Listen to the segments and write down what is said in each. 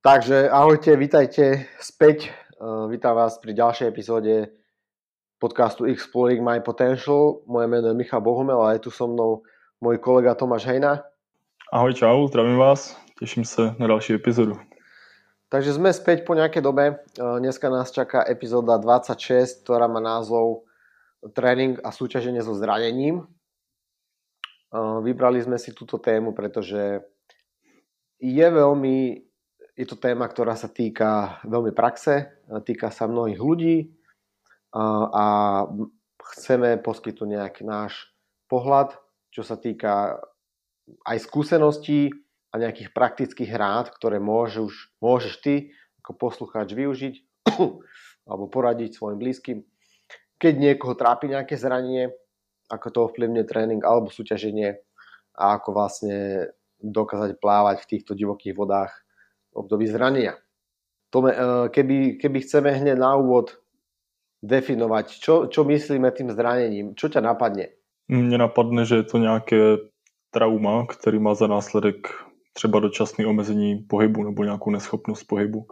Takže ahojte, vítajte späť. Uh, vítam vás pri ďalšej epizóde podcastu Exploring My Potential. Moje meno je Michal Bohumel a je tu so mnou môj kolega Tomáš Hejna. Ahoj, čau, zdravím vás. Teším sa na ďalšiu epizódu. Takže sme späť po nejakej dobe. Uh, dneska nás čaká epizóda 26, ktorá má názov Tréning a súťaženie so zranením. Uh, vybrali sme si túto tému, pretože je veľmi je to téma, ktorá sa týka veľmi praxe, týka sa mnohých ľudí a, chceme poskytnúť nejaký náš pohľad, čo sa týka aj skúseností a nejakých praktických rád, ktoré môžeš, môžeš ty ako poslucháč využiť alebo poradiť svojim blízkym. Keď niekoho trápi nejaké zranenie, ako to ovplyvňuje tréning alebo súťaženie a ako vlastne dokázať plávať v týchto divokých vodách období zranenia. Tome, eh, keby, keby chceme hneď na úvod definovať, čo, čo myslíme tým zranením, čo ťa napadne? Mně napadne, že je to nějaké trauma, který má za následek třeba dočasné omezení pohybu nebo nějakou neschopnost pohybu,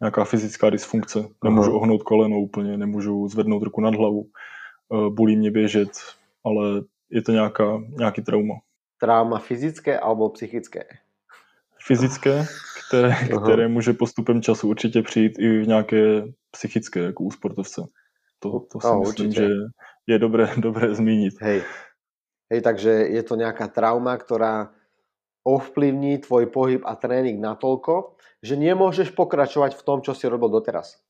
nějaká fyzická dysfunkce. Nemůžu Aha. ohnout koleno úplně, nemůžu zvednout ruku nad hlavu, eh, bolí mě běžet, ale je to nějaká, nějaký trauma. Trauma fyzické alebo psychické? Fyzické, které, které může postupem času určitě přijít i v nějaké psychické, jako u sportovce. To, to si no, myslím, určite. že je dobré, dobré zmínit. Hej. Hej, takže je to nejaká trauma, ktorá ovplyvní tvoj pohyb a tréning natoľko, že nemôžeš pokračovať v tom, čo si robil doteraz.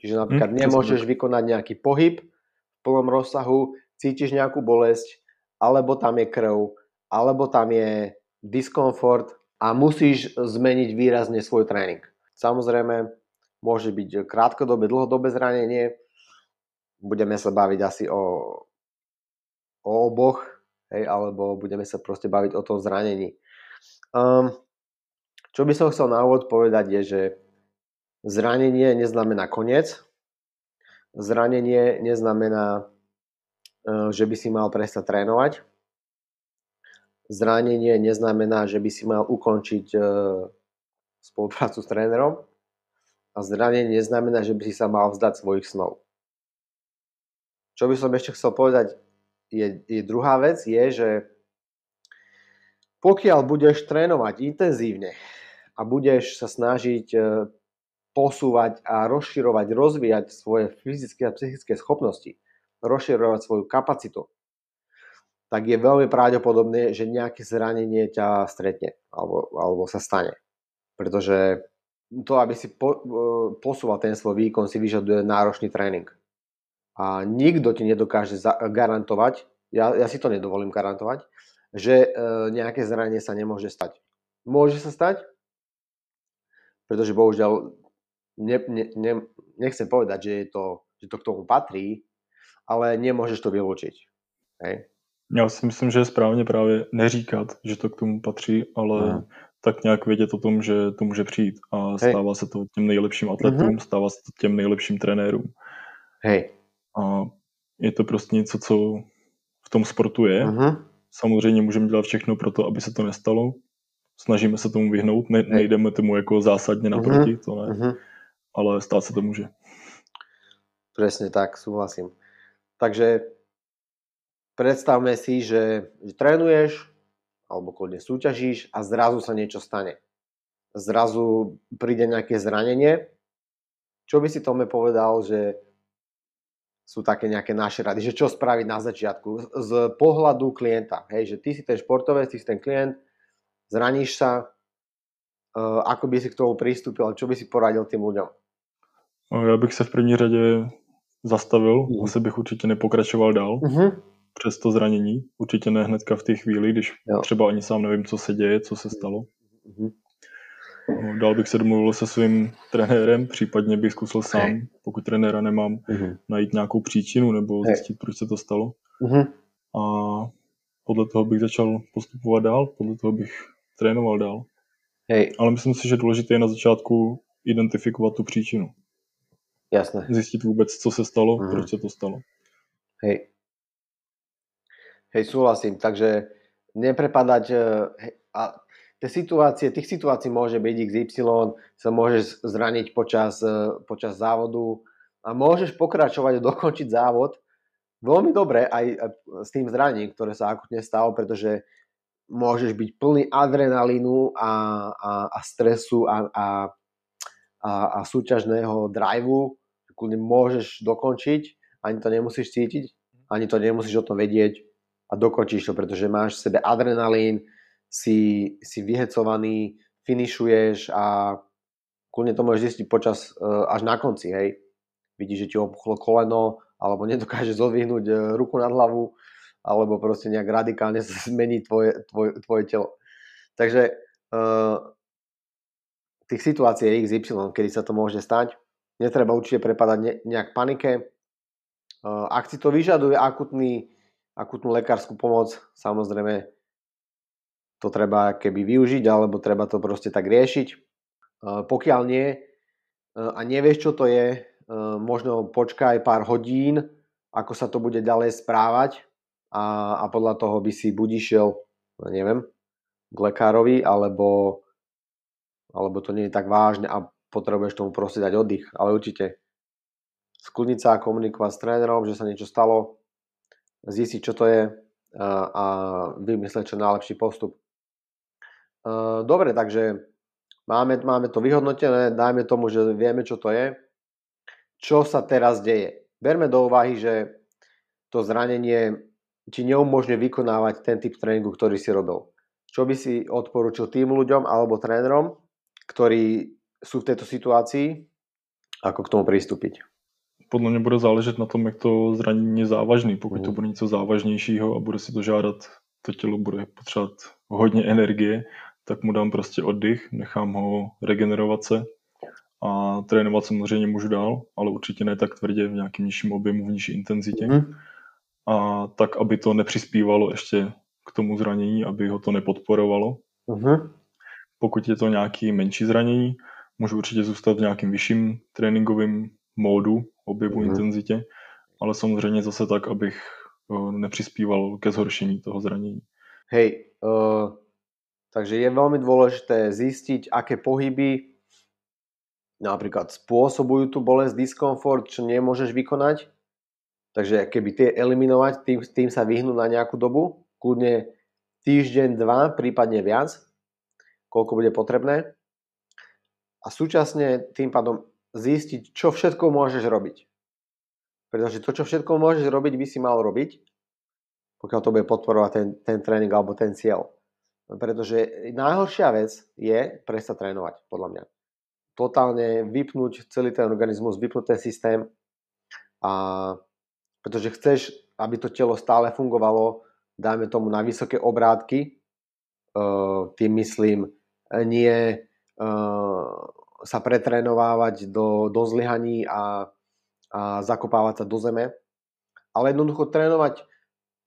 Čiže napríklad hm, nemôžeš vykonať nejaký pohyb v plnom rozsahu, cítiš nejakú bolesť, alebo tam je krv, alebo tam je diskomfort, a musíš zmeniť výrazne svoj tréning. Samozrejme, môže byť krátkodobé, dlhodobé zranenie. Budeme sa baviť asi o, o oboch, hej, alebo budeme sa proste baviť o tom zranení. Um, čo by som chcel na úvod povedať je, že zranenie neznamená koniec. Zranenie neznamená, e, že by si mal prestať trénovať zranenie neznamená, že by si mal ukončiť e, spoluprácu s trénerom a zranenie neznamená, že by si sa mal vzdať svojich snov. Čo by som ešte chcel povedať, je, je druhá vec, je, že pokiaľ budeš trénovať intenzívne a budeš sa snažiť e, posúvať a rozširovať, rozvíjať svoje fyzické a psychické schopnosti, rozširovať svoju kapacitu, tak je veľmi pravdepodobné, že nejaké zranenie ťa stretne alebo, alebo sa stane. Pretože to, aby si po, e, posúval ten svoj výkon, si vyžaduje náročný tréning. A nikto ti nedokáže za, garantovať, ja, ja si to nedovolím garantovať, že e, nejaké zranenie sa nemôže stať. Môže sa stať, pretože bohužiaľ ne, ne, ne, nechcem povedať, že, je to, že to k tomu patrí, ale nemôžeš to vylúčiť. Hej? Já si myslím, že je správně právě neříkat, že to k tomu patří, ale hmm. tak nějak vědět o tom, že to může přijít. A stává Hej. se to těm nejlepším atletům, mm-hmm. stává se to těm nejlepším trenérům. Hej. A je to prostě něco, co v tom sportu je. Mm-hmm. Samozřejmě můžeme dělat všechno pro to, aby se to nestalo. Snažíme se tomu vyhnout, ne, nejdeme tomu jako zásadně naproti, mm-hmm. to ne. Mm-hmm. Ale stát se to může. Přesně tak, souhlasím. Takže predstavme si, že, že trénuješ alebo kľudne súťažíš a zrazu sa niečo stane. Zrazu príde nejaké zranenie. Čo by si Tome povedal, že sú také nejaké naše rady, že čo spraviť na začiatku z pohľadu klienta. Hej, že ty si ten športovec, ty si ten klient, zraníš sa, uh, ako by si k tomu pristúpil, čo by si poradil tým ľuďom? Já bych se v první řadě zastavil, uh-huh. asi bych určitě nepokračoval dál. Uh-huh přes to zranění. Určitě ne hnedka v té chvíli, když jo. třeba ani sám nevím, co se děje, co se stalo. Mm-hmm. No, dál bych se domluvil se svým trenérem, případně bych zkusil sám, pokud trenéra nemám, mm-hmm. najít nějakou příčinu nebo zjistit, proč se to stalo. Mm-hmm. A podle toho bych začal postupovat dál, podle toho bych trénoval dál. Hej. Ale myslím si, že důležité je na začátku identifikovat tu příčinu. Jasné. Zjistit vůbec, co se stalo, mm-hmm. proč se to stalo. Hej. Hej, súhlasím. Takže neprepadať... E, a tie situácie, tých situácií môže byť XY, sa môžeš zraniť počas, e, počas závodu a môžeš pokračovať a dokončiť závod veľmi dobre aj s tým zraním, ktoré sa akutne stalo, pretože môžeš byť plný adrenalínu a, a, a stresu a, a, a, a súťažného driveu, kľudne môžeš dokončiť, ani to nemusíš cítiť, ani to nemusíš o tom vedieť a dokončíš to, pretože máš v sebe adrenalín, si, si vyhecovaný, finišuješ a kľudne to môžeš zistiť počas, uh, až na konci, hej. Vidíš, že ti opuchlo koleno, alebo nedokáže zodvihnúť uh, ruku nad hlavu, alebo proste nejak radikálne sa zmení tvoje, tvoje, tvoje telo. Takže uh, tých situácií je XY, kedy sa to môže stať. Netreba určite prepadať ne, nejak panike. Uh, ak si to vyžaduje akutný, akutnú lekárskú pomoc, samozrejme to treba keby využiť, alebo treba to proste tak riešiť. Uh, pokiaľ nie uh, a nevieš, čo to je, uh, možno počkaj pár hodín, ako sa to bude ďalej správať a, a podľa toho by si buď išiel, neviem, k lekárovi, alebo, alebo to nie je tak vážne a potrebuješ tomu proste dať oddych. Ale určite skľudniť sa a komunikovať s trénerom, že sa niečo stalo, zistiť, čo to je a, vymyslieť čo najlepší postup. Dobre, takže máme, máme to vyhodnotené, dajme tomu, že vieme, čo to je. Čo sa teraz deje? Berme do úvahy, že to zranenie ti neumožňuje vykonávať ten typ tréningu, ktorý si robil. Čo by si odporúčil tým ľuďom alebo trénerom, ktorí sú v tejto situácii, ako k tomu pristúpiť? Podle mě bude záležet na tom, jak to zranění je závažný. Pokud to mhm. bude něco závažnějšího a bude si to žádat, to tělo bude potřebovat hodně energie, tak mu dám prostě oddych, nechám ho regenerovat se a trénovat samozřejmě můžu dál, ale určitě ne tak tvrdě v nějakém nižším objemu, v nižší intenzitě. Mm a tak, aby to nepřispívalo ještě k tomu zranění, aby ho to nepodporovalo. Uh-huh. Pokud je to nějaký menší zranění, můžu určitě zůstat v nějakým vyšším tréninkovém módu, objevu, uh-huh. intenzitě, ale samozřejmě zase tak, abych uh, nepřispíval ke zhoršení toho zranění. Hej, uh, takže je veľmi dôležité zistiť, aké pohyby napríklad spôsobujú tú bolesť, diskomfort, čo nemôžeš vykonať Takže keby tie eliminovať, tým, tým sa vyhnú na nejakú dobu, kľudne týždeň, dva, prípadne viac, koľko bude potrebné. A súčasne tým pádom zistiť, čo všetko môžeš robiť. Pretože to, čo všetko môžeš robiť, by si mal robiť, pokiaľ to bude podporovať ten, ten tréning alebo ten cieľ. Pretože najhoršia vec je prestať trénovať, podľa mňa. Totálne vypnúť celý ten organizmus, vypnúť ten systém a pretože chceš, aby to telo stále fungovalo, dajme tomu na vysoké obrátky, uh, tým myslím nie uh, sa pretrénovávať do, do zlyhaní a, a zakopávať sa do zeme, ale jednoducho trénovať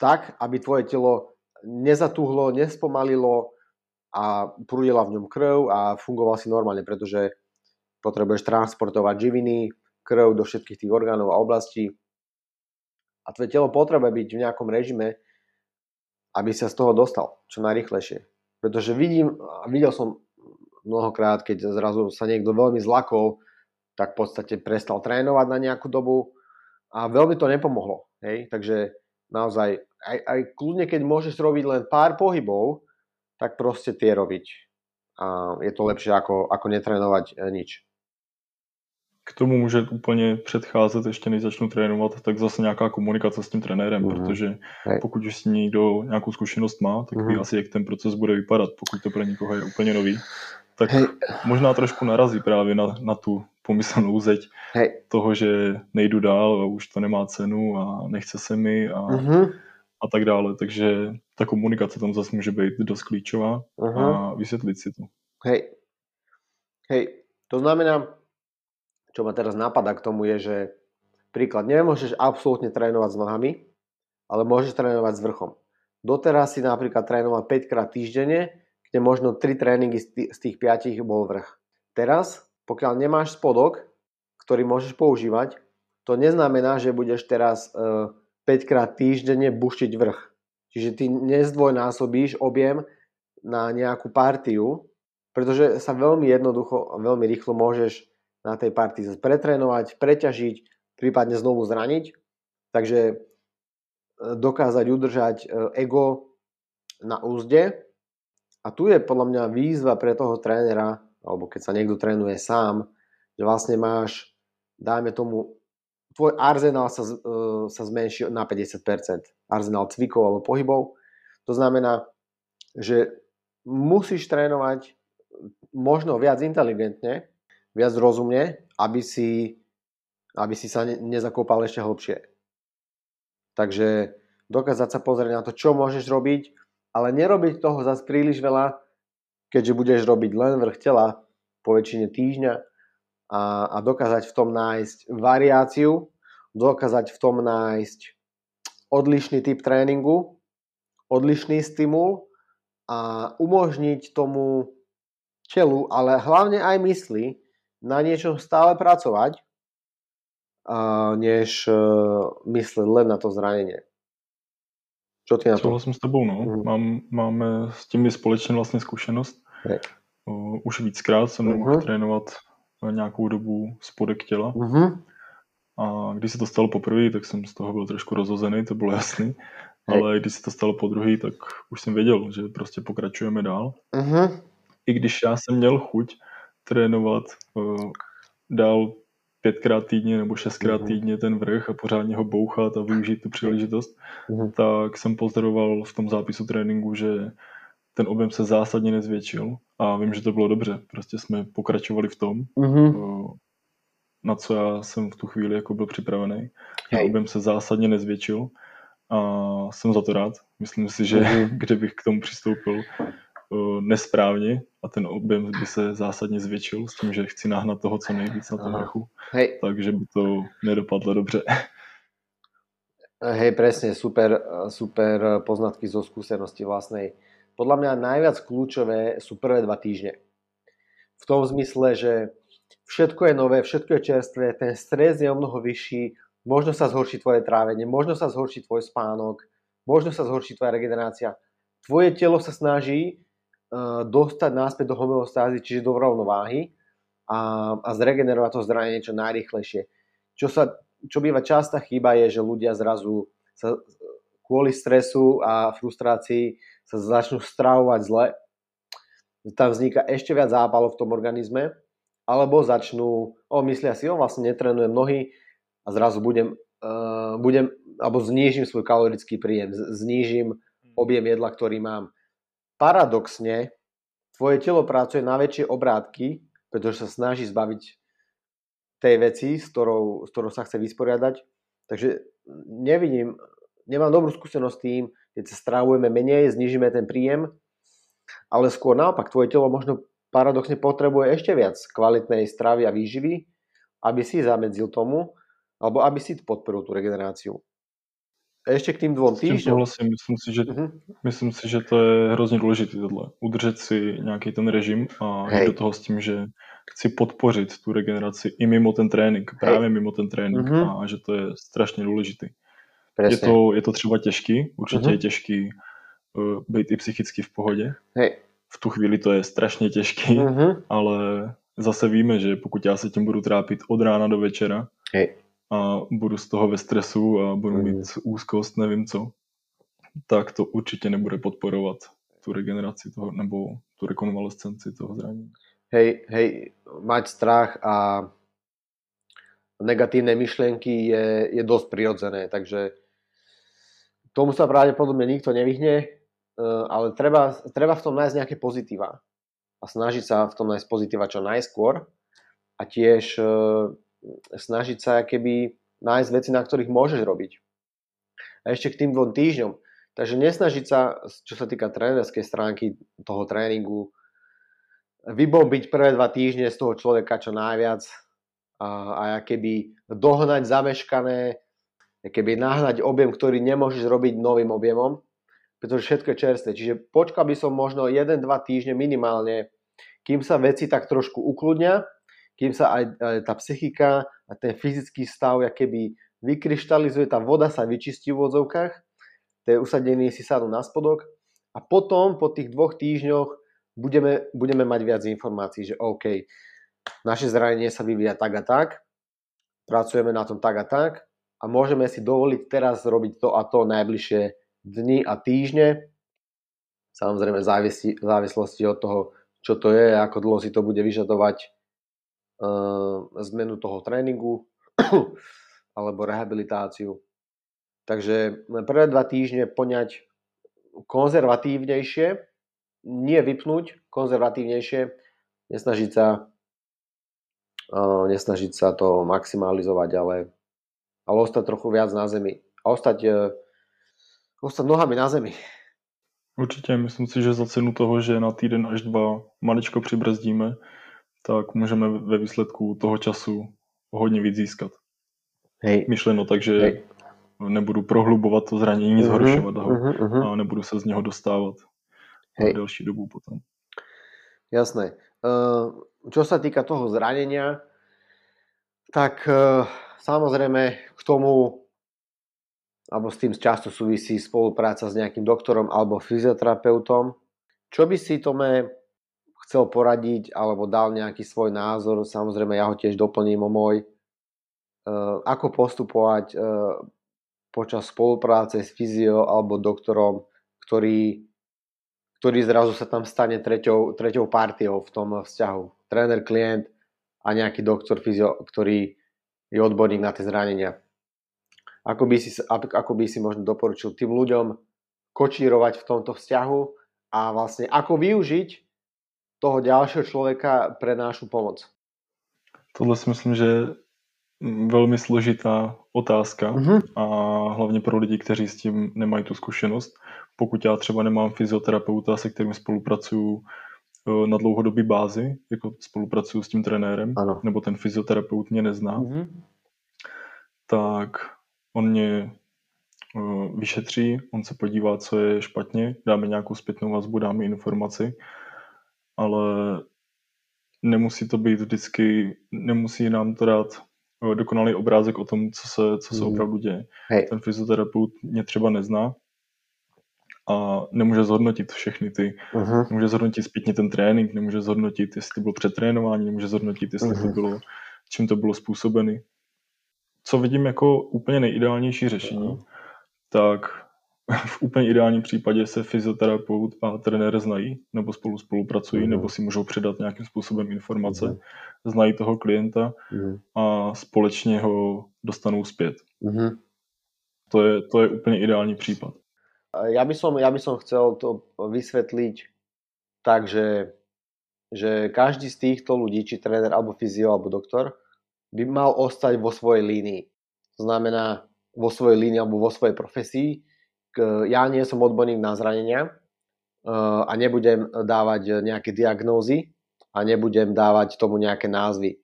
tak, aby tvoje telo nezatuhlo, nespomalilo a prúdila v ňom krv a fungoval si normálne, pretože potrebuješ transportovať živiny, krv do všetkých tých orgánov a oblastí a tvoje telo potrebuje byť v nejakom režime, aby sa z toho dostal čo najrychlejšie. Pretože vidím, videl som mnohokrát, keď zrazu sa niekto veľmi zlakol, tak v podstate prestal trénovať na nejakú dobu a veľmi to nepomohlo. Hej? Takže naozaj, aj, aj kľudne, keď môžeš robiť len pár pohybov, tak proste tie robiť. A je to lepšie ako, ako netrénovať e, nič k tomu může úplně předcházet, ještě než začnu trénovat, tak zase nějaká komunikace s tím trenérem, mm-hmm. protože pokud už si někdo nějakou zkušenost má, tak mm-hmm. ví asi, jak ten proces bude vypadat, pokud to pro někoho je úplně nový. Tak Hej. možná trošku narazí právě na, na tu pomyslnou zeď Hej. toho, že nejdu dál a už to nemá cenu a nechce se mi a, mm-hmm. a tak dále. Takže ta komunikace tam zase může být dost klíčová mm-hmm. a vysvětlit si to. Hej. Hej, to znamená, čo ma teraz napadá k tomu je, že príklad, nemôžeš absolútne trénovať s nohami, ale môžeš trénovať s vrchom. Doteraz si napríklad trénoval 5 krát týždenne, kde možno 3 tréningy z tých 5 bol vrch. Teraz, pokiaľ nemáš spodok, ktorý môžeš používať, to neznamená, že budeš teraz 5 e, krát týždenne buštiť vrch. Čiže ty nezdvojnásobíš objem na nejakú partiu, pretože sa veľmi jednoducho a veľmi rýchlo môžeš na tej partii pretrénovať, preťažiť, prípadne znovu zraniť. Takže e, dokázať udržať e, ego na úzde. A tu je podľa mňa výzva pre toho trénera, alebo keď sa niekto trénuje sám, že vlastne máš, dajme tomu, tvoj arzenál sa, e, sa zmenší na 50%. Arzenál cvikov alebo pohybov. To znamená, že musíš trénovať možno viac inteligentne, viac rozumne, aby si, aby si sa ne, nezakopal ešte hlbšie. Takže dokázať sa pozrieť na to, čo môžeš robiť, ale nerobiť toho zase príliš veľa, keďže budeš robiť len vrch tela po väčšine týždňa a, a dokázať v tom nájsť variáciu, dokázať v tom nájsť odlišný typ tréningu, odlišný stimul a umožniť tomu telu, ale hlavne aj mysli na niečom stále pracovať, než e, mysleť len na to zranenie. Čo ty na to? Souhlasím s tebou, no. Mm. Mám, máme s tím společně vlastně zkušenost. Hey. Uh, už víckrát jsem mm-hmm. mohl trénovat nějakou dobu spodek těla. Mm-hmm. A když se to stalo poprvé, tak jsem z toho byl trošku rozhozený, to bylo jasný. Hey. Ale když se to stalo po druhý, tak už jsem věděl, že prostě pokračujeme dál. Mm-hmm. I když já jsem měl chuť trénovat uh, dál pětkrát týdně nebo šestkrát mm-hmm. týdně ten vrch a pořádně ho bouchat a využít tu příležitost, mm-hmm. tak jsem pozdoroval v tom zápisu tréninku, že ten objem se zásadně nezvětšil a vím, že to bylo dobře. Prostě jsme pokračovali v tom, mm-hmm. na co já jsem v tu chvíli jako byl připravený. Ten objem se zásadně nezvětšil a jsem za to rád. Myslím si, že mm-hmm. kdybych k tomu přistoupil nesprávně a ten objem by se zásadně zvětšil s tím, že chci nahnat toho co nejvíc na tom vrchu, Hej. takže by to nedopadlo dobře. Hej, presne, super, super poznatky zo skúsenosti vlastnej. Podľa mňa najviac kľúčové sú prvé dva týždne. V tom zmysle, že všetko je nové, všetko je čerstvé, ten stres je o mnoho vyšší, možno sa zhorší tvoje trávenie, možno sa zhorší tvoj spánok, možno sa zhorší tvoja regenerácia. Tvoje telo sa snaží dostať náspäť do homeostázy, čiže do rovnováhy a, a zregenerovať to zranenie čo najrychlejšie. Čo, sa, čo býva častá chyba je, že ľudia zrazu sa, kvôli stresu a frustrácii sa začnú stravovať zle. Tam vzniká ešte viac zápalov v tom organizme, alebo začnú, o, myslia si, o, vlastne netrenujem nohy a zrazu budem, uh, budem alebo znížim svoj kalorický príjem, znížim objem jedla, ktorý mám paradoxne tvoje telo pracuje na väčšie obrátky, pretože sa snaží zbaviť tej veci, s ktorou, s ktorou sa chce vysporiadať. Takže nevidím, nemám dobrú skúsenosť s tým, keď sa stravujeme menej, znižíme ten príjem, ale skôr naopak, tvoje telo možno paradoxne potrebuje ešte viac kvalitnej stravy a výživy, aby si zamedzil tomu, alebo aby si podporil tú regeneráciu. Ještě k tým dvou týždňům. Myslím si, že, uh-huh. myslím si, že to je hrozně důležité tohle. Udržet si nějaký ten režim a jít do toho s tím, že chci podpořit tu regeneraci i mimo ten trénink, Hej. právě mimo ten trénink uh-huh. a že to je strašně důležitý. Je to, je to třeba těžký, určitě uh-huh. je těžký uh, být i psychicky v pohodě. Hej. V tu chvíli to je strašně těžký, uh-huh. ale zase víme, že pokud já se tím budu trápit od rána do večera, Hej a budu z toho ve stresu a budu mm. mít úzkost, nevím co, tak to určitě nebude podporovat tu regeneraci toho, nebo tu rekonvalescenci toho zranění. Hej, hej, mať strach a negatívne myšlienky je, je dosť prirodzené, takže tomu sa pravdepodobne nikto nevyhne, e, ale treba, treba v tom nájsť nejaké pozitíva a snažiť sa v tom nájsť pozitíva čo najskôr a tiež e, snažiť sa keby nájsť veci, na ktorých môžeš robiť. A ešte k tým dvom týždňom. Takže nesnažiť sa, čo sa týka trénerskej stránky toho tréningu, vybombiť prvé dva týždne z toho človeka čo najviac a, a keby dohnať zameškané, keby nahnať objem, ktorý nemôžeš robiť novým objemom, pretože všetko je čerstvé. Čiže počkal by som možno 1-2 týždne minimálne, kým sa veci tak trošku ukludnia kým sa aj, aj tá psychika a ten fyzický stav keby vykryštalizuje, tá voda sa vyčistí v odzovkách, tie usadení si sadnú na spodok A potom, po tých dvoch týždňoch, budeme, budeme mať viac informácií, že OK, naše zranenie sa vyvíja tak a tak, pracujeme na tom tak a tak a môžeme si dovoliť teraz robiť to a to najbližšie dni a týždne. Samozrejme v závislosti od toho, čo to je, ako dlho si to bude vyžadovať zmenu toho tréningu alebo rehabilitáciu. Takže prvé dva týždne poňať konzervatívnejšie, nie vypnúť, konzervatívnejšie, nesnažiť sa, uh, nesnažiť sa to maximalizovať, ale, ale ostať trochu viac na zemi. A ostať, ostať nohami na zemi. Určitě, myslím si, že za cenu toho, že na týden až dva maličko přibrzdíme, tak můžeme ve výsledku toho času hodně víc získat. Hej. Myšleno tak, že Hej. nebudu prohlubovat to zranění, uh-huh, zhoršovat ho uh-huh, uh-huh. a nebudu se z něho dostávat Hej. delší dobu potom. Jasné. Uh, čo sa týka toho zranenia, tak uh, samozrejme k tomu alebo s tým často súvisí spolupráca s nejakým doktorom alebo fyzioterapeutom. Čo by si Tome chcel poradiť alebo dal nejaký svoj názor, samozrejme ja ho tiež doplním o môj, uh, ako postupovať uh, počas spolupráce s fyzio alebo doktorom, ktorý, ktorý zrazu sa tam stane treťou, treťou partiou v tom vzťahu. Tréner, klient a nejaký doktor fyzio, ktorý je odborník na tie zranenia ako by si, ako by si možno doporučil tým ľuďom kočírovať v tomto vzťahu a vlastne ako využiť toho ďalšieho člověka pre našu pomoc? Tohle si myslím, že velmi složitá otázka mm-hmm. a hlavně pro lidi, kteří s tím nemají tu zkušenost. Pokud já třeba nemám fyzioterapeuta, se kterým spolupracuju e, na dlouhodobý bázi, jako spolupracuju s tím trenérem, ano. nebo ten fyzioterapeut mě nezná, mm-hmm. tak On mě uh, vyšetří, on se podívá, co je špatně, dáme nějakou zpětnou vazbu, dáme informaci, ale nemusí to být vždycky, nemusí nám to dát uh, dokonalý obrázek o tom, co se, co se mm. opravdu děje. Hej. Ten fyzioterapeut mě třeba nezná a nemůže zhodnotit všechny ty, uh-huh. nemůže zhodnotit zpětně ten trénink, nemůže zhodnotit, jestli to bylo přetrénování, nemůže zhodnotit, jestli uh-huh. to bylo, čím to bylo způsobený co vidím jako úplně nejideálnější řešení, tak v úplně ideálním případě se fyzioterapeut a trenér znají, nebo spolu spolupracují, mm-hmm. nebo si můžou předat nějakým způsobem informace, mm-hmm. znají toho klienta mm-hmm. a společně ho dostanou zpět. To, je, to je úplně ideální případ. Ja by som, ja by som chcel to vysvetliť tak, že, že každý z týchto ľudí, či tréner, alebo fyzio, alebo doktor, by mal ostať vo svojej línii. To znamená vo svojej línii alebo vo svojej profesii. Ja nie som odborník na zranenia eh, a nebudem dávať nejaké diagnózy a nebudem dávať tomu nejaké názvy,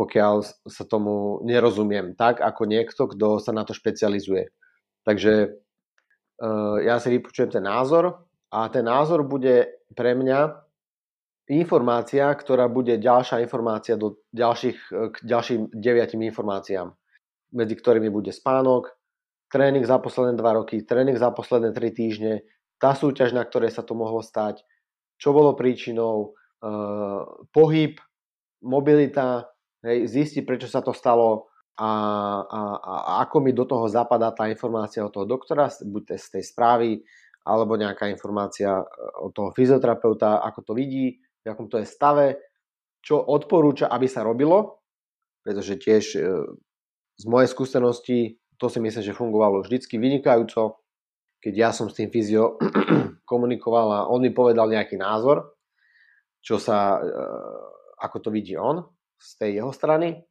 pokiaľ sa tomu nerozumiem tak, ako niekto, kto sa na to špecializuje. Takže eh, ja si vypočujem ten názor a ten názor bude pre mňa informácia, ktorá bude ďalšia informácia do ďalších, k ďalším deviatim informáciám, medzi ktorými bude spánok, tréning za posledné dva roky, tréning za posledné tri týždne, tá súťaž, na ktorej sa to mohlo stať, čo bolo príčinou, uh, pohyb, mobilita, hej, zistiť, prečo sa to stalo a, a, a ako mi do toho zapadá tá informácia od toho doktora, buď z tej správy, alebo nejaká informácia e, od toho fyzioterapeuta, ako to vidí, v akom to je stave, čo odporúča, aby sa robilo, pretože tiež e, z mojej skúsenosti to si myslím, že fungovalo vždycky vynikajúco, keď ja som s tým fyzio komunikoval a on mi povedal nejaký názor, čo sa, e, ako to vidí on z tej jeho strany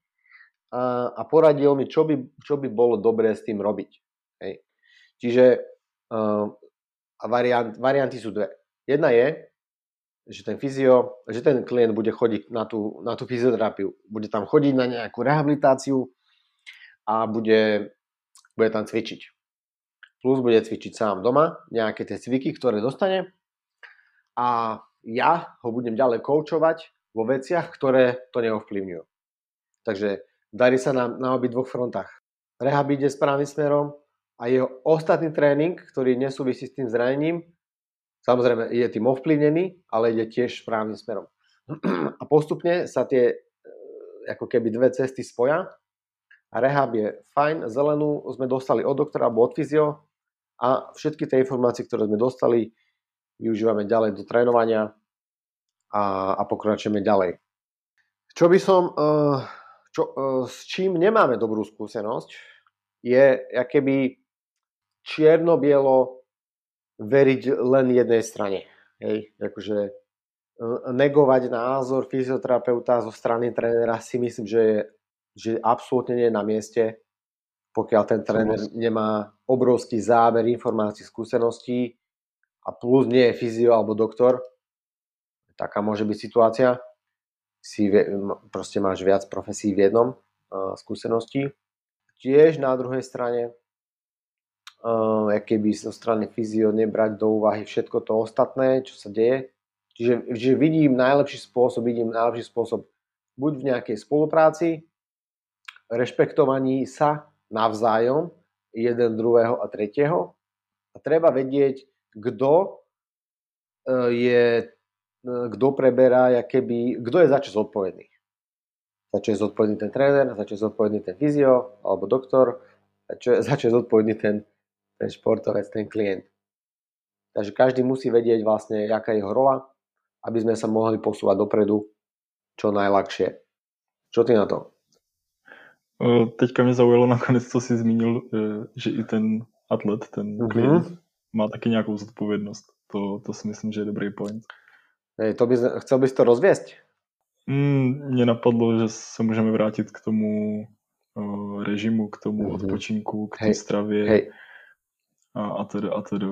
a, a poradil mi, čo by, čo by bolo dobré s tým robiť. Hej. Čiže uh, variant, varianty sú dve. Jedna je, že ten fyzio, že ten klient bude chodiť na tú, na tú fyzioterapiu, bude tam chodiť na nejakú rehabilitáciu a bude, bude tam cvičiť. Plus bude cvičiť sám doma, nejaké tie cviky, ktoré dostane a ja ho budem ďalej koučovať vo veciach, ktoré to neovplyvňujú. Takže darí sa nám na obi dvoch frontách. Rehab ide správnym smerom a jeho ostatný tréning, ktorý nesúvisí s tým zranením, Samozrejme, je tým ovplyvnený, ale ide tiež správnym smerom. A postupne sa tie e, ako keby dve cesty spoja. Rehab je fajn, zelenú sme dostali od doktora alebo od fyzio a všetky tie informácie, ktoré sme dostali, využívame ďalej do trénovania a, a pokračujeme ďalej. Čo by som, e, čo, e, s čím nemáme dobrú skúsenosť, je keby čierno-bielo veriť len jednej strane. Hej, akože e, negovať názor fyzioterapeuta zo strany trénera si myslím, že, je, že absolútne nie je na mieste, pokiaľ ten tréner nemá obrovský záber informácií, skúseností a plus nie je fyzio alebo doktor, taká môže byť situácia, si proste máš viac profesí v jednom uh, skúseností. Tiež na druhej strane uh, keby zo strany fyzio nebrať do úvahy všetko to ostatné, čo sa deje. Čiže že vidím najlepší spôsob, vidím najlepší spôsob buď v nejakej spolupráci, rešpektovaní sa navzájom, jeden druhého a tretieho. A treba vedieť, kto e, je, e, kto preberá, keby, kto je za čo zodpovedný. Za čo je zodpovedný ten tréner, za čo je zodpovedný ten fyzio alebo doktor, za čo, za čo je zodpovedný ten ten športovec, ten klient. Takže každý musí vedieť vlastne, aká je jeho rola, aby sme sa mohli posúvať dopredu čo najľahšie. Čo ty na to? Teďka mě zaujalo nakonec, co si zmínil, e, že i ten atlet, ten klient, má taky nějakou zodpovědnost. To, to si myslím, že je dobrý point. Hej, to by, chcel bys to rozviesť? Mm, napadlo, že se můžeme vrátit k tomu režimu, k tomu uh-huh. odpočinku, k té stravě. Hej a, a tedy a tedy.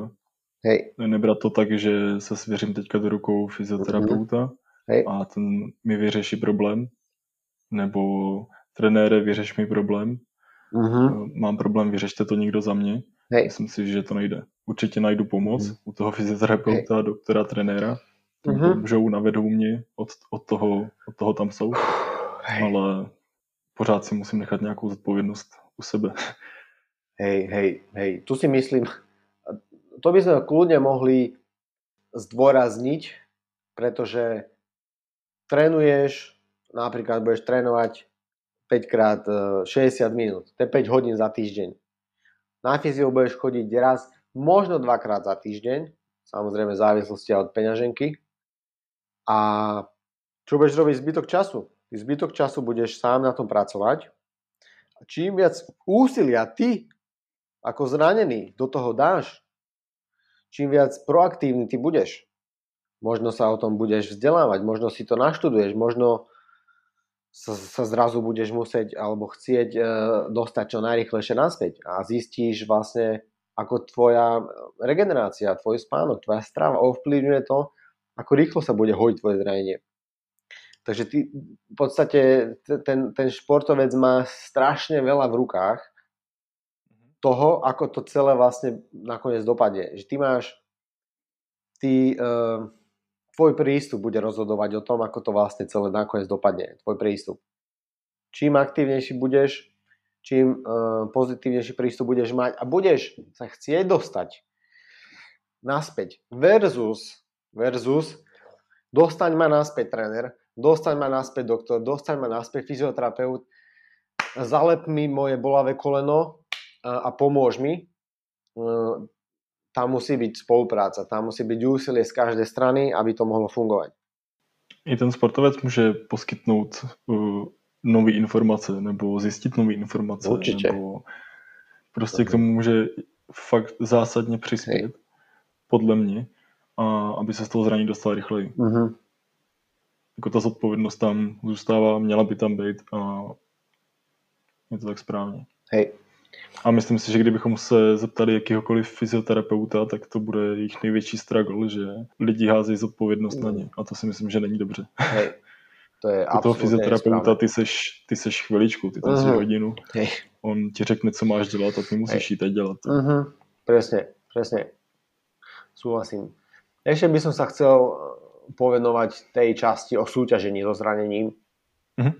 Hej. Nebrat to tak, že se svěřím teďka do rukou fyzioterapeuta mm-hmm. A ten mi vyřeší problém, nebo trenére, vyřeš mi problém, mm-hmm. mám problém, vyřešte to někdo za mě. Hej. Myslím si, že to nejde. Určitě najdu pomoc mm-hmm. u toho fyzioterapeuta, Hej. doktora, trenéra. Mm-hmm. Můžou, navedou mě, od, od, toho, od toho tam jsou. Hej. Ale pořád si musím nechat nějakou zodpovědnost u sebe. Hej, hej, hej, tu si myslím, to by sme kľudne mohli zdôrazniť, pretože trénuješ, napríklad budeš trénovať 5 krát 60 e, minút, to je 5 hodín za týždeň. Na fyziu budeš chodiť raz, možno dvakrát za týždeň, samozrejme v závislosti od peňaženky. A čo budeš robiť zbytok času? Zbytok času budeš sám na tom pracovať. A čím viac úsilia ty ako zranený do toho dáš, čím viac proaktívny ty budeš, možno sa o tom budeš vzdelávať, možno si to naštuduješ, možno sa, sa zrazu budeš musieť alebo chcieť e, dostať čo najrychlejšie naspäť a zistíš vlastne, ako tvoja regenerácia, tvoj spánok, tvoja strava ovplyvňuje to, ako rýchlo sa bude hojiť tvoje zranenie. Takže ty, v podstate ten, ten športovec má strašne veľa v rukách toho, ako to celé vlastne nakoniec dopadne. Že ty máš, ty, uh, tvoj prístup bude rozhodovať o tom, ako to vlastne celé nakoniec dopadne. Tvoj prístup. Čím aktívnejší budeš, čím uh, pozitívnejší prístup budeš mať a budeš sa chcieť dostať naspäť versus, versus dostaň ma naspäť tréner, dostaň ma naspäť doktor, dostaň ma naspäť fyzioterapeut, zalep mi moje bolavé koleno a pomôž mi, e, tam musí byť spolupráca, tam musí byť úsilie z každej strany, aby to mohlo fungovať. I ten sportovec může poskytnout uh, nové informace nebo zjistit nové informace. Určitě. Nebo prostě k tomu může fakt zásadně přispět, Hej. podle mě, a aby se z toho zraní dostal rychleji. Uh-huh. Jako ta zodpovědnost tam zůstává, měla by tam být a je to tak správně. Hej. A myslím si, že kdybychom se zeptali jakýhokoliv fyzioterapeuta, tak to bude jejich největší struggle, že lidi házejí zodpovědnost mm. na ně. A to si myslím, že není dobře. Hej, to je U toho fyzioterapeuta ty seš, ty seš chviličku, ty tam uh-huh. hodinu. Hej. On ti řekne, co máš dělat a ty musíš jít dělat. Uh-huh. Presne, presne. Súhlasím. Ešte by som sa chcel eh, povenovať tej časti o súťažení so zranením, uh-huh.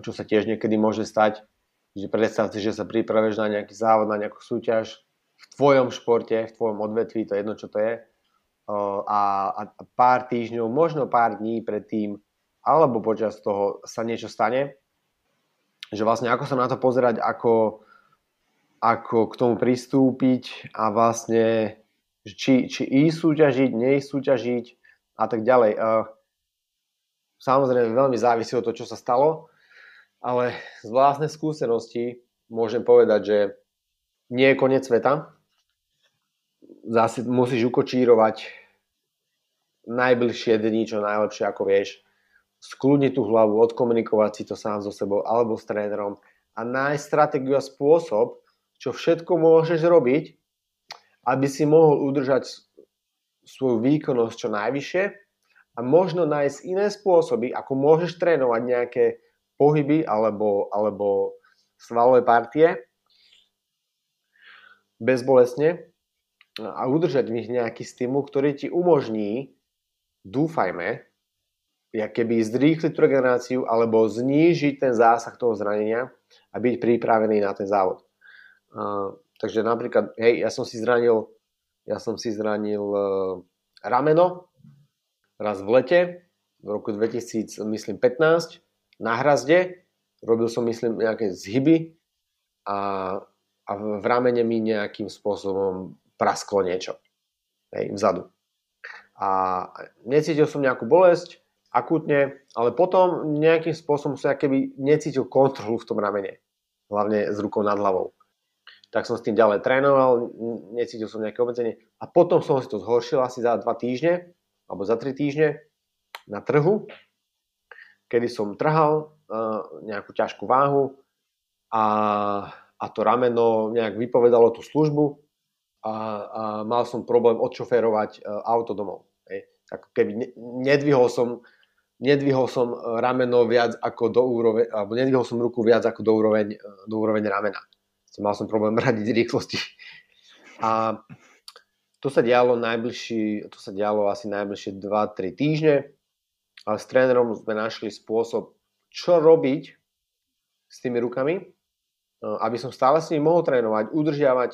čo sa tiež niekedy môže stať že predstav si, že sa pripraveš na nejaký závod, na nejakú súťaž v tvojom športe, v tvojom odvetví, to je jedno, čo to je. A a pár týždňov, možno pár dní predtým, alebo počas toho sa niečo stane, že vlastne ako sa na to pozerať, ako, ako k tomu pristúpiť a vlastne či, či ísť súťažiť, neísť súťažiť a tak ďalej. Samozrejme veľmi závisí od toho, čo sa stalo, ale z vlastnej skúsenosti môžem povedať, že nie je koniec sveta. Zase musíš ukočírovať najbližšie dni, čo najlepšie ako vieš. Skľudniť tú hlavu, odkomunikovať si to sám so sebou alebo s trénerom a nájsť stratégiu a spôsob, čo všetko môžeš robiť, aby si mohol udržať svoju výkonnosť čo najvyššie a možno nájsť iné spôsoby, ako môžeš trénovať nejaké pohyby alebo, alebo svalové partie bezbolesne a udržať v nich nejaký stimul, ktorý ti umožní, dúfajme, keby zrýchliť tú regeneráciu alebo znížiť ten zásah toho zranenia a byť pripravený na ten závod. Uh, takže napríklad, hej, ja som si zranil, ja som si zranil uh, rameno raz v lete v roku 2015 na hrazde, robil som myslím nejaké zhyby a, a v ramene mi nejakým spôsobom prasklo niečo hej, vzadu. A necítil som nejakú bolesť, akútne, ale potom nejakým spôsobom som keby necítil kontrolu v tom ramene, hlavne s rukou nad hlavou. Tak som s tým ďalej trénoval, necítil som nejaké obmedzenie a potom som si to zhoršil asi za dva týždne alebo za tri týždne na trhu, kedy som trhal uh, nejakú ťažkú váhu a, a to rameno nejak vypovedalo tú službu a, a mal som problém odšoférovať uh, auto domov. Hej. Ako keby ne, nedvihol som nedvihol som rameno viac ako do úroveň, alebo nedvihol som ruku viac ako do úroveň, do úroveň ramena. Mal som problém radiť rýchlosti. A to sa dialo najbližší, to sa dialo asi najbližšie 2-3 týždne ale s trénerom sme našli spôsob, čo robiť s tými rukami, e, aby som stále s nimi mohol trénovať, udržiavať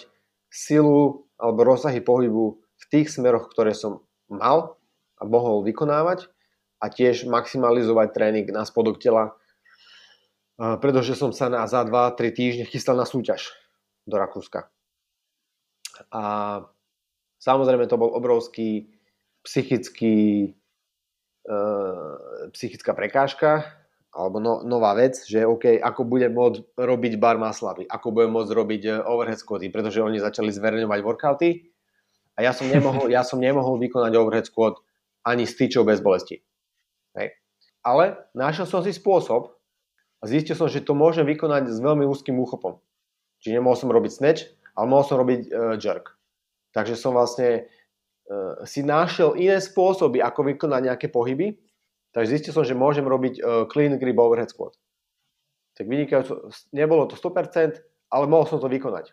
silu alebo rozsahy pohybu v tých smeroch, ktoré som mal a mohol vykonávať a tiež maximalizovať tréning na spodok tela, e, pretože som sa na, za 2-3 týždne chystal na súťaž do Rakúska. A samozrejme to bol obrovský psychický psychická prekážka alebo no, nová vec, že OK, ako budem môcť robiť bar maslavy, ako budem môcť robiť eh, overhead squaty, pretože oni začali zverejňovať workouty a ja som nemohol, ja som nemohol vykonať overhead squat ani s tyčou bez bolesti. Hej. Ale našiel som si spôsob a zistil som, že to môžem vykonať s veľmi úzkým úchopom. Čiže nemohol som robiť snatch, ale mohol som robiť uh, jerk. Takže som vlastne si našiel iné spôsoby, ako vykonať nejaké pohyby, tak zistil som, že môžem robiť uh, clean grip overhead squat. Tak vynikajúco, nebolo to 100%, ale mohol som to vykonať.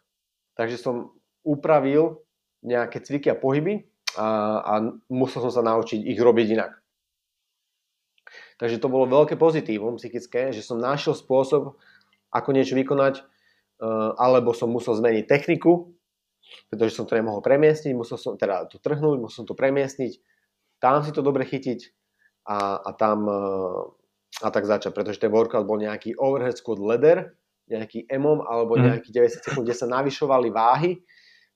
Takže som upravil nejaké cviky a pohyby a, a musel som sa naučiť ich robiť inak. Takže to bolo veľké pozitívum psychické, že som našiel spôsob, ako niečo vykonať, uh, alebo som musel zmeniť techniku, pretože som to nemohol premiestniť, musel som teda to trhnúť, musel som to premiestniť, tam si to dobre chytiť a, a tam e, a tak začať, pretože ten workout bol nejaký overhead squat ladder, nejaký EMOM alebo mhm. nejaký 90 sekúnd, kde sa navyšovali váhy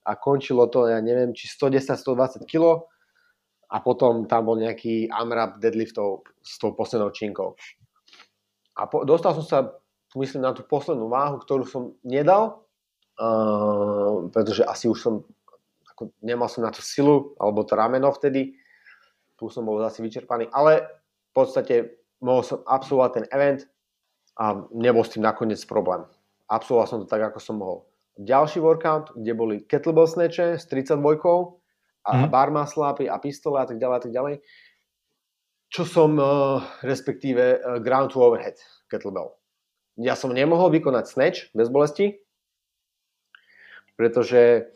a končilo to, ja neviem, či 110-120 kg a potom tam bol nejaký AMRAP deadliftov s tou poslednou činkou. A po, dostal som sa, myslím, na tú poslednú váhu, ktorú som nedal, Uh, pretože asi už som, ako, nemal som na to silu, alebo to rameno vtedy, tu som bol zase vyčerpaný, ale v podstate mohol som absolvovať ten event a nebol s tým nakoniec problém. Absolvoval som to tak, ako som mohol. Ďalší workout, kde boli kettlebell snatche s 32 a mm. bar muscle a pistole a tak ďalej a tak ďalej. Čo som, uh, respektíve uh, ground to overhead kettlebell. Ja som nemohol vykonať snatch bez bolesti, pretože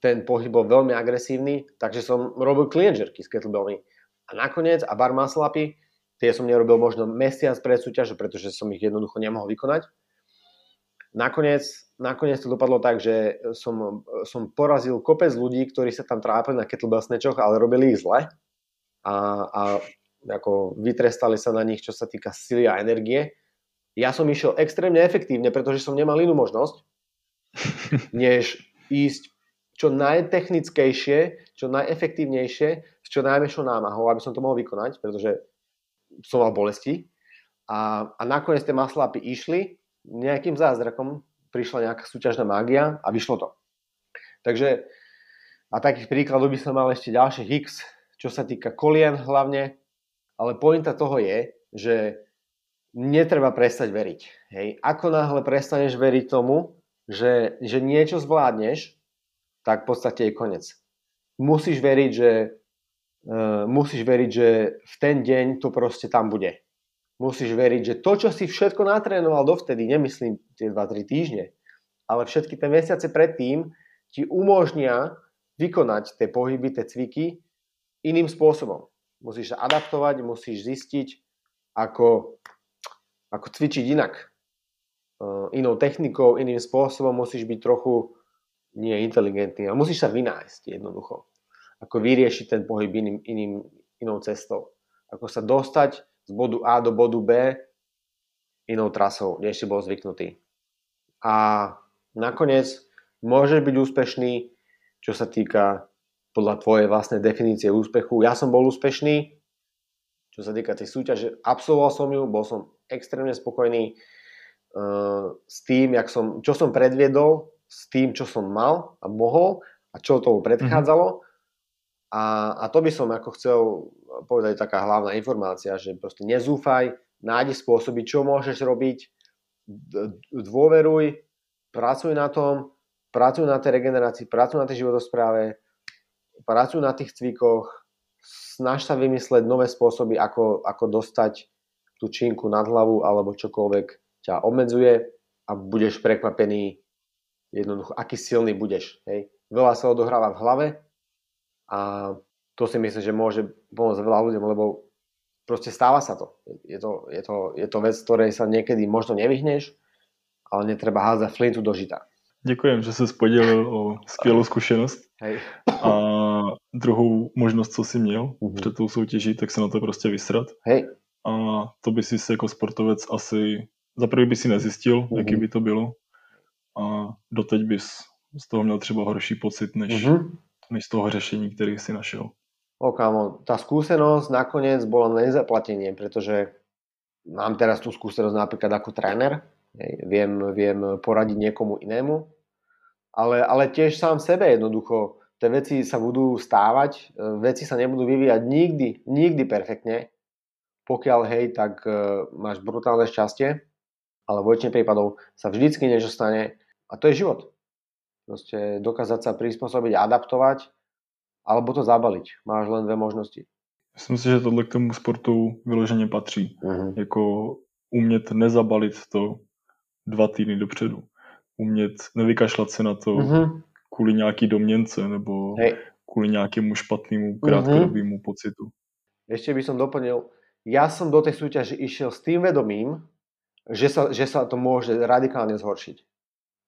ten pohyb bol veľmi agresívny, takže som robil clean jerky s kettlebellmi. A nakoniec, a bar upy, tie som nerobil možno mesiac pred súťažou, pretože som ich jednoducho nemohol vykonať. Nakoniec, nakoniec to dopadlo tak, že som, som porazil kopec ľudí, ktorí sa tam trápili na kettlebell snatchoch, ale robili ich zle. a, a ako vytrestali sa na nich, čo sa týka sily a energie. Ja som išiel extrémne efektívne, pretože som nemal inú možnosť, než ísť čo najtechnickejšie, čo najefektívnejšie, s čo najväčšou námahou, aby som to mohol vykonať, pretože som mal bolesti. A, a nakoniec tie maslapy išli, nejakým zázrakom prišla nejaká súťažná mágia a vyšlo to. Takže a takých príkladov by som mal ešte ďalších X, čo sa týka kolien hlavne, ale pointa toho je, že netreba prestať veriť. Hej. Ako náhle prestaneš veriť tomu, že, že niečo zvládneš, tak v podstate je koniec. Musíš veriť, že, uh, musíš veriť, že v ten deň to proste tam bude. Musíš veriť, že to, čo si všetko natrénoval dovtedy, nemyslím tie 2-3 týždne, ale všetky tie mesiace predtým ti umožnia vykonať tie pohyby, tie cviky iným spôsobom. Musíš sa adaptovať, musíš zistiť, ako, ako cvičiť inak. Inou technikou, iným spôsobom musíš byť trochu nie inteligentný a musíš sa vynájsť jednoducho. Ako vyriešiť ten pohyb iným, iným, inou cestou. Ako sa dostať z bodu A do bodu B inou trasou, než si bol zvyknutý. A nakoniec môžeš byť úspešný, čo sa týka podľa tvojej vlastnej definície úspechu. Ja som bol úspešný, čo sa týka tej súťaže, absolvoval som ju, bol som extrémne spokojný s tým, jak som, čo som predviedol, s tým, čo som mal a mohol a čo tomu predchádzalo. Mm-hmm. A, a to by som ako chcel povedať taká hlavná informácia, že proste nezúfaj, nájdi spôsoby, čo môžeš robiť, dôveruj, pracuj na tom, pracuj na tej regenerácii, pracuj na tej životospráve, pracuj na tých cvikoch, snaž sa vymysleť nové spôsoby, ako, ako dostať tú činku nad hlavu alebo čokoľvek ťa obmedzuje a budeš prekvapený jednoducho, aký silný budeš. Hej. Veľa sa odohráva v hlave a to si myslím, že môže pomôcť veľa ľuďom, lebo proste stáva sa to. Je to, je to, je to vec, ktorej sa niekedy možno nevyhneš, ale netreba házať flintu do žita. Děkujem, že se podělil o skvělou zkušenost. Hej. A druhou možnost, co jsi měl mm-hmm. před tou soutěží, tak se na to prostě vysrat. Hej. A to by si jako sportovec asi, za prvý by si nezjistil, mm-hmm. jaký by to bylo. A doteď bys z toho měl třeba horší pocit, než, mm-hmm. než z toho řešení, který si našel. O kámo, tá skúsenosť nakoniec bola nezaplatenie, pretože mám teraz tú skúsenosť napríklad ako tréner, viem, viem poradiť niekomu inému, ale, ale tiež sám sebe jednoducho. Tie veci sa budú stávať, e, veci sa nebudú vyvíjať nikdy, nikdy perfektne. Pokiaľ hej, tak uh, máš brutálne šťastie, ale v väčšine prípadov sa vždycky niečo stane a to je život. Proste dokázať sa prispôsobiť, adaptovať alebo to zabaliť. Máš len dve možnosti. Myslím si, že tohle k tomu sportu vyloženě patří. Uh-huh. Jako umět nezabalit to dva týdny dopředu. Umět nevykašlat se na to uh-huh. kvůli nějaký domněnce nebo Hej. kvůli nějakému špatnému krátkodobému uh-huh. pocitu. Ešte by som doplnil, ja som do tej súťaže išiel s tým vedomím, že sa, že sa to môže radikálne zhoršiť.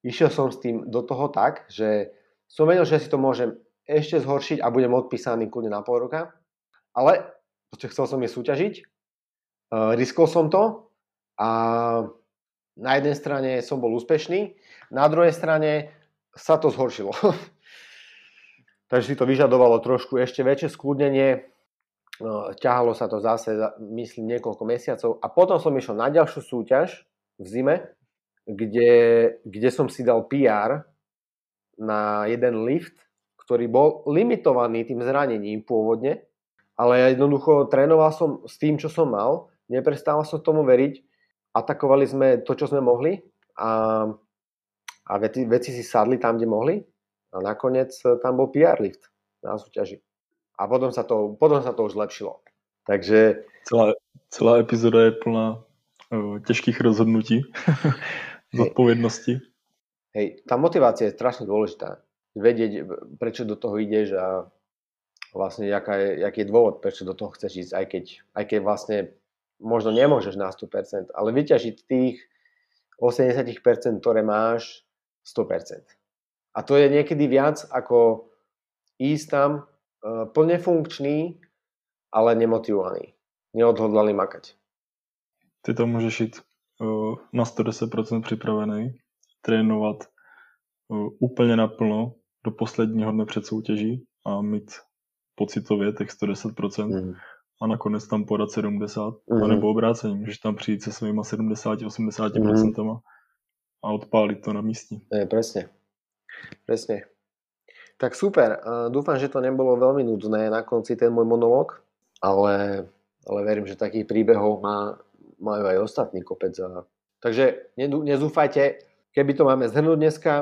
Išiel som s tým do toho tak, že som vedel, že si to môžem ešte zhoršiť a budem odpísaný kľudne na pol roka, ale chcel som je súťažiť, riskol som to a na jednej strane som bol úspešný, na druhej strane sa to zhoršilo. Takže si to vyžadovalo trošku ešte väčšie skľudnenie, ťahalo sa to zase, myslím, niekoľko mesiacov. A potom som išiel na ďalšiu súťaž v zime, kde, kde som si dal PR na jeden lift, ktorý bol limitovaný tým zranením pôvodne, ale jednoducho trénoval som s tým, čo som mal, neprestával som tomu veriť, atakovali sme to, čo sme mohli a, a veci, veci si sadli tam, kde mohli a nakoniec tam bol PR lift na súťaži a potom sa to, potom sa to už zlepšilo. Takže... Celá, celá epizoda je plná uh, ťažkých rozhodnutí, zodpovednosti. Hej, tá motivácia je strašne dôležitá. Vedieť, prečo do toho ideš a vlastne jaká je, jaký je dôvod, prečo do toho chceš ísť, aj keď, aj keď vlastne možno nemôžeš na 100%, ale vyťažiť tých 80%, ktoré máš 100%. A to je niekedy viac ako ísť tam plne funkčný ale nemotivovaný, neodhodlaný makať. Ty to můžeš jít uh, na 110% připravený, trénovat uh, úplně naplno do posledního dne před soutěží a mít pocitově těch 110% mm. a nakonec tam podat 70, mm. nebo obráceně, můžeš tam přijít se svýma 70-80% mm. a odpálit to na místě. Je, presne. Presne. Tak super, dúfam, že to nebolo veľmi nudné na konci ten môj monológ, ale, ale verím, že takých príbehov má, majú aj ostatní kopec. Takže nezúfajte, keby to máme zhrnúť dneska,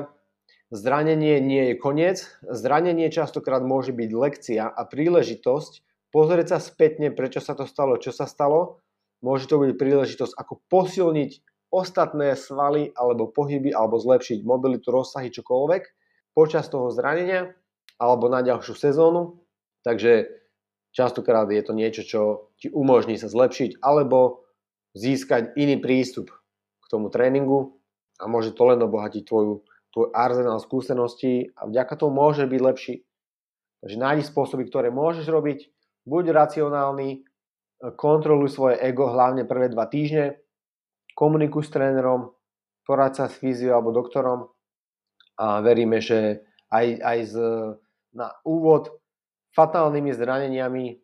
Zranenie nie je koniec. Zranenie častokrát môže byť lekcia a príležitosť pozrieť sa spätne, prečo sa to stalo, čo sa stalo. Môže to byť príležitosť, ako posilniť ostatné svaly alebo pohyby, alebo zlepšiť mobilitu, rozsahy, čokoľvek počas toho zranenia alebo na ďalšiu sezónu. Takže častokrát je to niečo, čo ti umožní sa zlepšiť alebo získať iný prístup k tomu tréningu a môže to len obohatiť tvoju tvoj arzenál skúseností a vďaka tomu môže byť lepší. Takže nájdi spôsoby, ktoré môžeš robiť, buď racionálny, kontroluj svoje ego hlavne prvé dva týždne, komunikuj s trénerom, poraď sa s fyziou alebo doktorom a veríme, že aj, aj z, na úvod fatálnymi zraneniami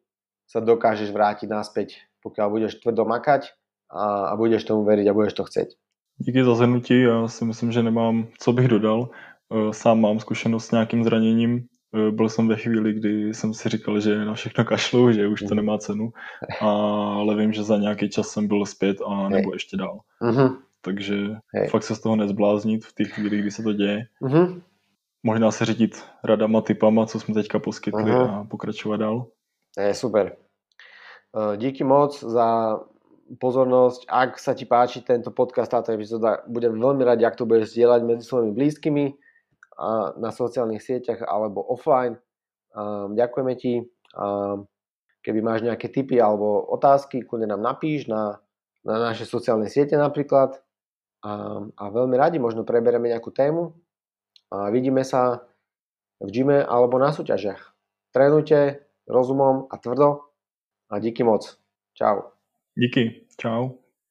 sa dokážeš vrátiť naspäť, pokiaľ budeš tvrdo makať a, a budeš tomu veriť a budeš to chceť. Díky za zhrnutí, já si myslím, že nemám, co bych dodal. Eh, sám mám zkušenost s nějakým zraněním. Eh, byl jsem ve chvíli, kdy jsem si říkal, že na všechno kašlu, že už to nemá cenu, ale vím, že za nějaký čas jsem byl zpět a nebo ještě dál. Uh-huh. Takže Hej. fakt se z toho nezbláznit v té chvíli, kdy se to děje. Uh-huh. Možná se řídit radama, typama, co jsme teďka poskytli uh-huh. a pokračovat dál. Je super. Eh, díky moc za pozornosť. Ak sa ti páči tento podcast, táto epizóda, budem veľmi rád, ak to budeš zdieľať medzi svojimi blízkymi a na sociálnych sieťach alebo offline. A ďakujeme ti. A keby máš nejaké tipy alebo otázky, kľudne nám napíš na, na naše sociálne siete napríklad. A, a veľmi radi možno preberieme nejakú tému a vidíme sa v gyme alebo na súťažiach. Trénujte rozumom a tvrdo a díky moc. Čau. Díky, čau.